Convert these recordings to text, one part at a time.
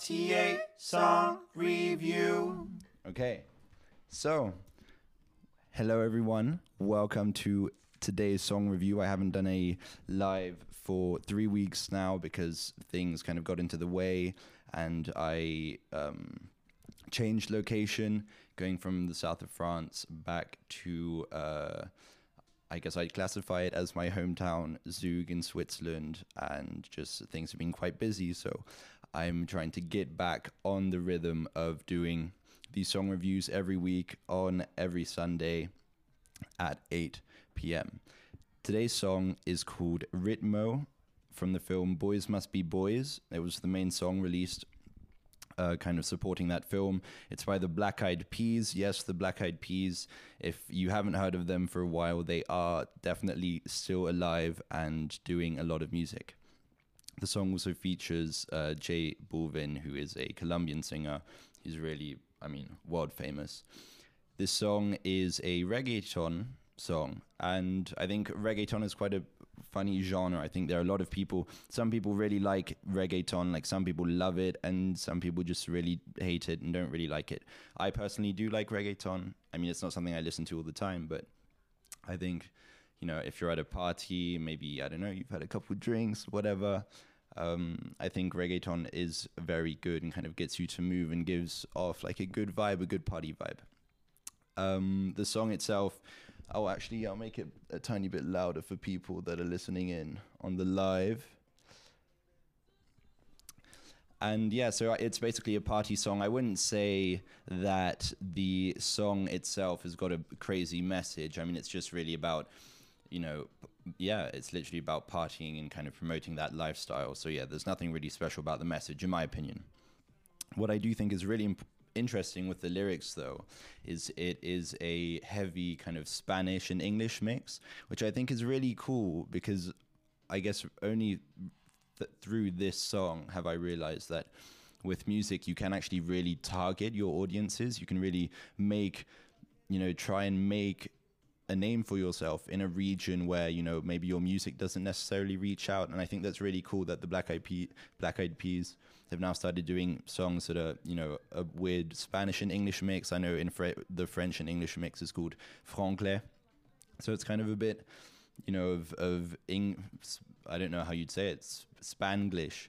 RTA Song Review. Okay, so hello everyone. Welcome to today's song review. I haven't done a live for three weeks now because things kind of got into the way and I um, changed location, going from the south of France back to. Uh, I guess I'd classify it as my hometown, Zug in Switzerland, and just things have been quite busy. So I'm trying to get back on the rhythm of doing these song reviews every week on every Sunday at 8 p.m. Today's song is called Ritmo from the film Boys Must Be Boys. It was the main song released uh, kind of supporting that film. It's by the Black Eyed Peas. Yes, the Black Eyed Peas. If you haven't heard of them for a while, they are definitely still alive and doing a lot of music. The song also features uh, J Balvin, who is a Colombian singer. He's really, I mean, world famous. This song is a reggaeton song, and I think reggaeton is quite a funny genre. I think there are a lot of people. Some people really like reggaeton, like some people love it, and some people just really hate it and don't really like it. I personally do like reggaeton. I mean, it's not something I listen to all the time, but I think, you know, if you're at a party, maybe I don't know, you've had a couple drinks, whatever. Um, I think reggaeton is very good and kind of gets you to move and gives off like a good vibe, a good party vibe. Um, the song itself Oh, actually, I'll make it a tiny bit louder for people that are listening in on the live. And yeah, so it's basically a party song. I wouldn't say that the song itself has got a crazy message. I mean, it's just really about, you know, yeah, it's literally about partying and kind of promoting that lifestyle. So yeah, there's nothing really special about the message, in my opinion. What I do think is really imp- interesting with the lyrics though is it is a heavy kind of Spanish and English mix, which I think is really cool because I guess only th- through this song have I realized that with music you can actually really target your audiences. You can really make you know try and make a name for yourself in a region where you know maybe your music doesn't necessarily reach out. And i think that's really cool that the black eyed, Pe- black eyed peas have now started doing songs that are you know a weird spanish and english mix. I know in Fre- the french and english mix is called franglais. So it's kind of a bit you know of of Eng- i don't know how you'd say it spanglish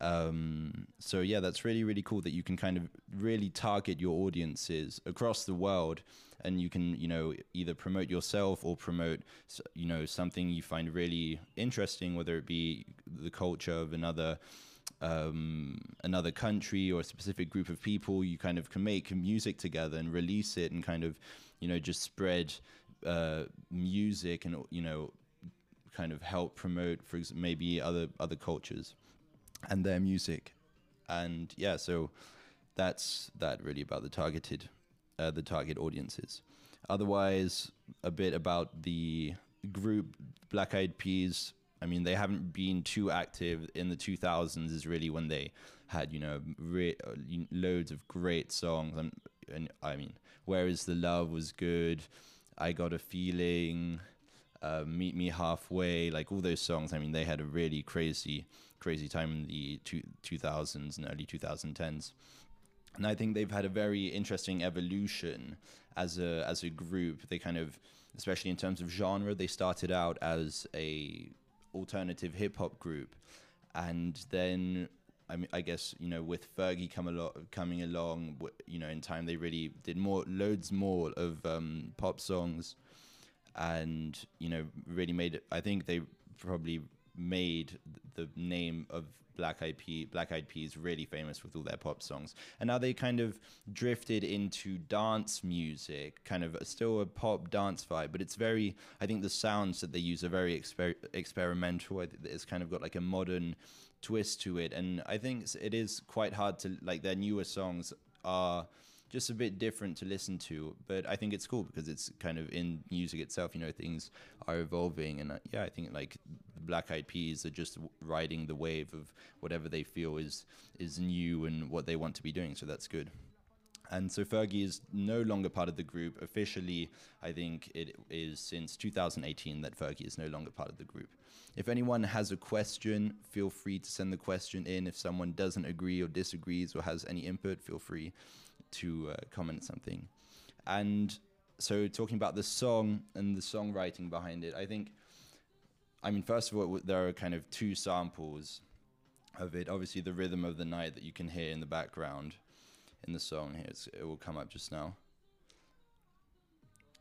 um, so yeah, that's really really cool that you can kind of really target your audiences across the world, and you can you know either promote yourself or promote you know something you find really interesting, whether it be the culture of another um, another country or a specific group of people. You kind of can make music together and release it, and kind of you know just spread uh, music and you know kind of help promote for maybe other other cultures and their music. And yeah, so that's that really about the targeted, uh, the target audiences. Otherwise, a bit about the group Black Eyed Peas. I mean, they haven't been too active in the 2000s. Is really when they had you know re- loads of great songs. And, and I mean, Where Is the Love was good. I Got a Feeling. Uh, Meet Me Halfway, like all those songs. I mean, they had a really crazy crazy time in the two, 2000s and early 2010s. And I think they've had a very interesting evolution as a as a group. They kind of, especially in terms of genre, they started out as a alternative hip hop group, and then I mean, I guess you know, with Fergie come along, coming along, you know, in time they really did more, loads more of um, pop songs, and you know, really made it. I think they probably made the name of Black Eyed Peas, Black Eyed Peas really famous with all their pop songs, and now they kind of drifted into dance music, kind of still a pop dance vibe, but it's very. I think the sounds that they use are very exper- experimental. It's kind of got like a modern twist to it, and I think it is quite hard to like their newer songs are just a bit different to listen to. But I think it's cool because it's kind of in music itself. You know, things are evolving, and uh, yeah, I think like Black Eyed Peas are just riding the wave of whatever they feel is is new and what they want to be doing. So that's good. And so Fergie is no longer part of the group. Officially, I think it is since 2018 that Fergie is no longer part of the group. If anyone has a question, feel free to send the question in. If someone doesn't agree or disagrees or has any input, feel free to uh, comment something. And so, talking about the song and the songwriting behind it, I think, I mean, first of all, there are kind of two samples of it. Obviously, the rhythm of the night that you can hear in the background in the song here, it will come up just now.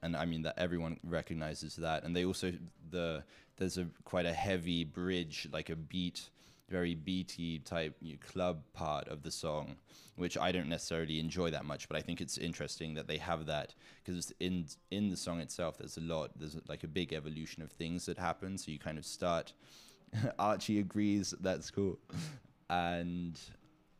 And I mean that everyone recognizes that, and they also the there's a quite a heavy bridge, like a beat, very beaty type you know, club part of the song, which I don't necessarily enjoy that much, but I think it's interesting that they have that because in in the song itself, there's a lot, there's like a big evolution of things that happen. So you kind of start. Archie agrees. That's cool, and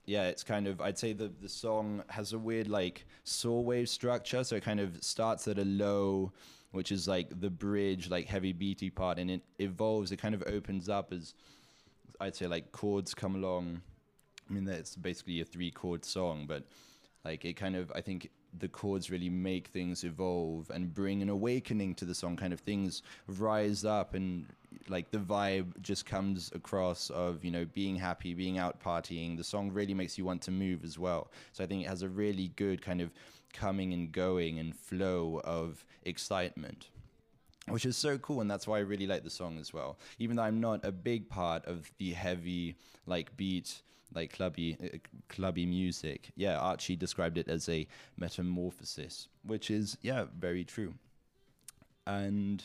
yeah, it's kind of I'd say the the song has a weird like saw wave structure, so it kind of starts at a low, which is like the bridge, like heavy beaty part, and it evolves. It kind of opens up as I'd say like chords come along. I mean, that's basically a three chord song, but like it kind of I think the chords really make things evolve and bring an awakening to the song. Kind of things rise up and like the vibe just comes across of you know being happy being out partying the song really makes you want to move as well so i think it has a really good kind of coming and going and flow of excitement which is so cool and that's why i really like the song as well even though i'm not a big part of the heavy like beat like clubby uh, clubby music yeah archie described it as a metamorphosis which is yeah very true and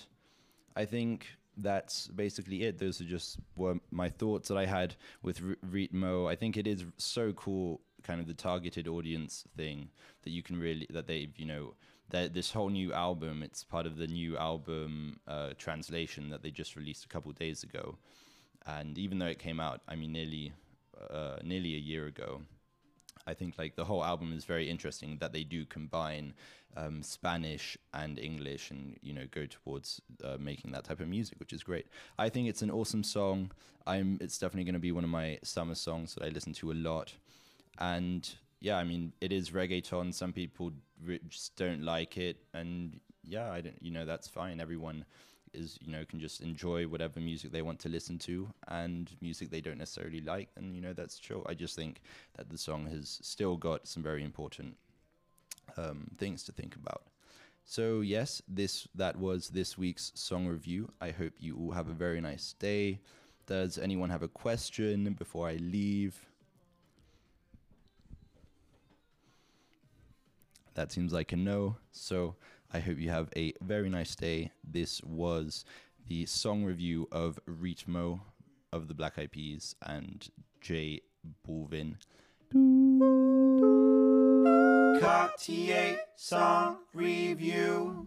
i think that's basically it. Those are just were my thoughts that I had with R- Ritmo. I think it is so cool, kind of the targeted audience thing that you can really that they've you know that this whole new album. It's part of the new album uh, translation that they just released a couple days ago, and even though it came out, I mean, nearly uh, nearly a year ago. I think like the whole album is very interesting that they do combine um, Spanish and English, and you know go towards uh, making that type of music, which is great. I think it's an awesome song. I'm. It's definitely going to be one of my summer songs that I listen to a lot, and yeah, I mean it is reggaeton. Some people just don't like it, and yeah, I don't. You know that's fine. Everyone is you know can just enjoy whatever music they want to listen to and music they don't necessarily like and you know that's true i just think that the song has still got some very important um, things to think about. So yes, this that was this week's song review. I hope you all have a very nice day. Does anyone have a question before I leave? That seems like a no. So I hope you have a very nice day. This was the song review of Ritmo of the Black Eyed Peas and J Balvin. Cartier Song Review.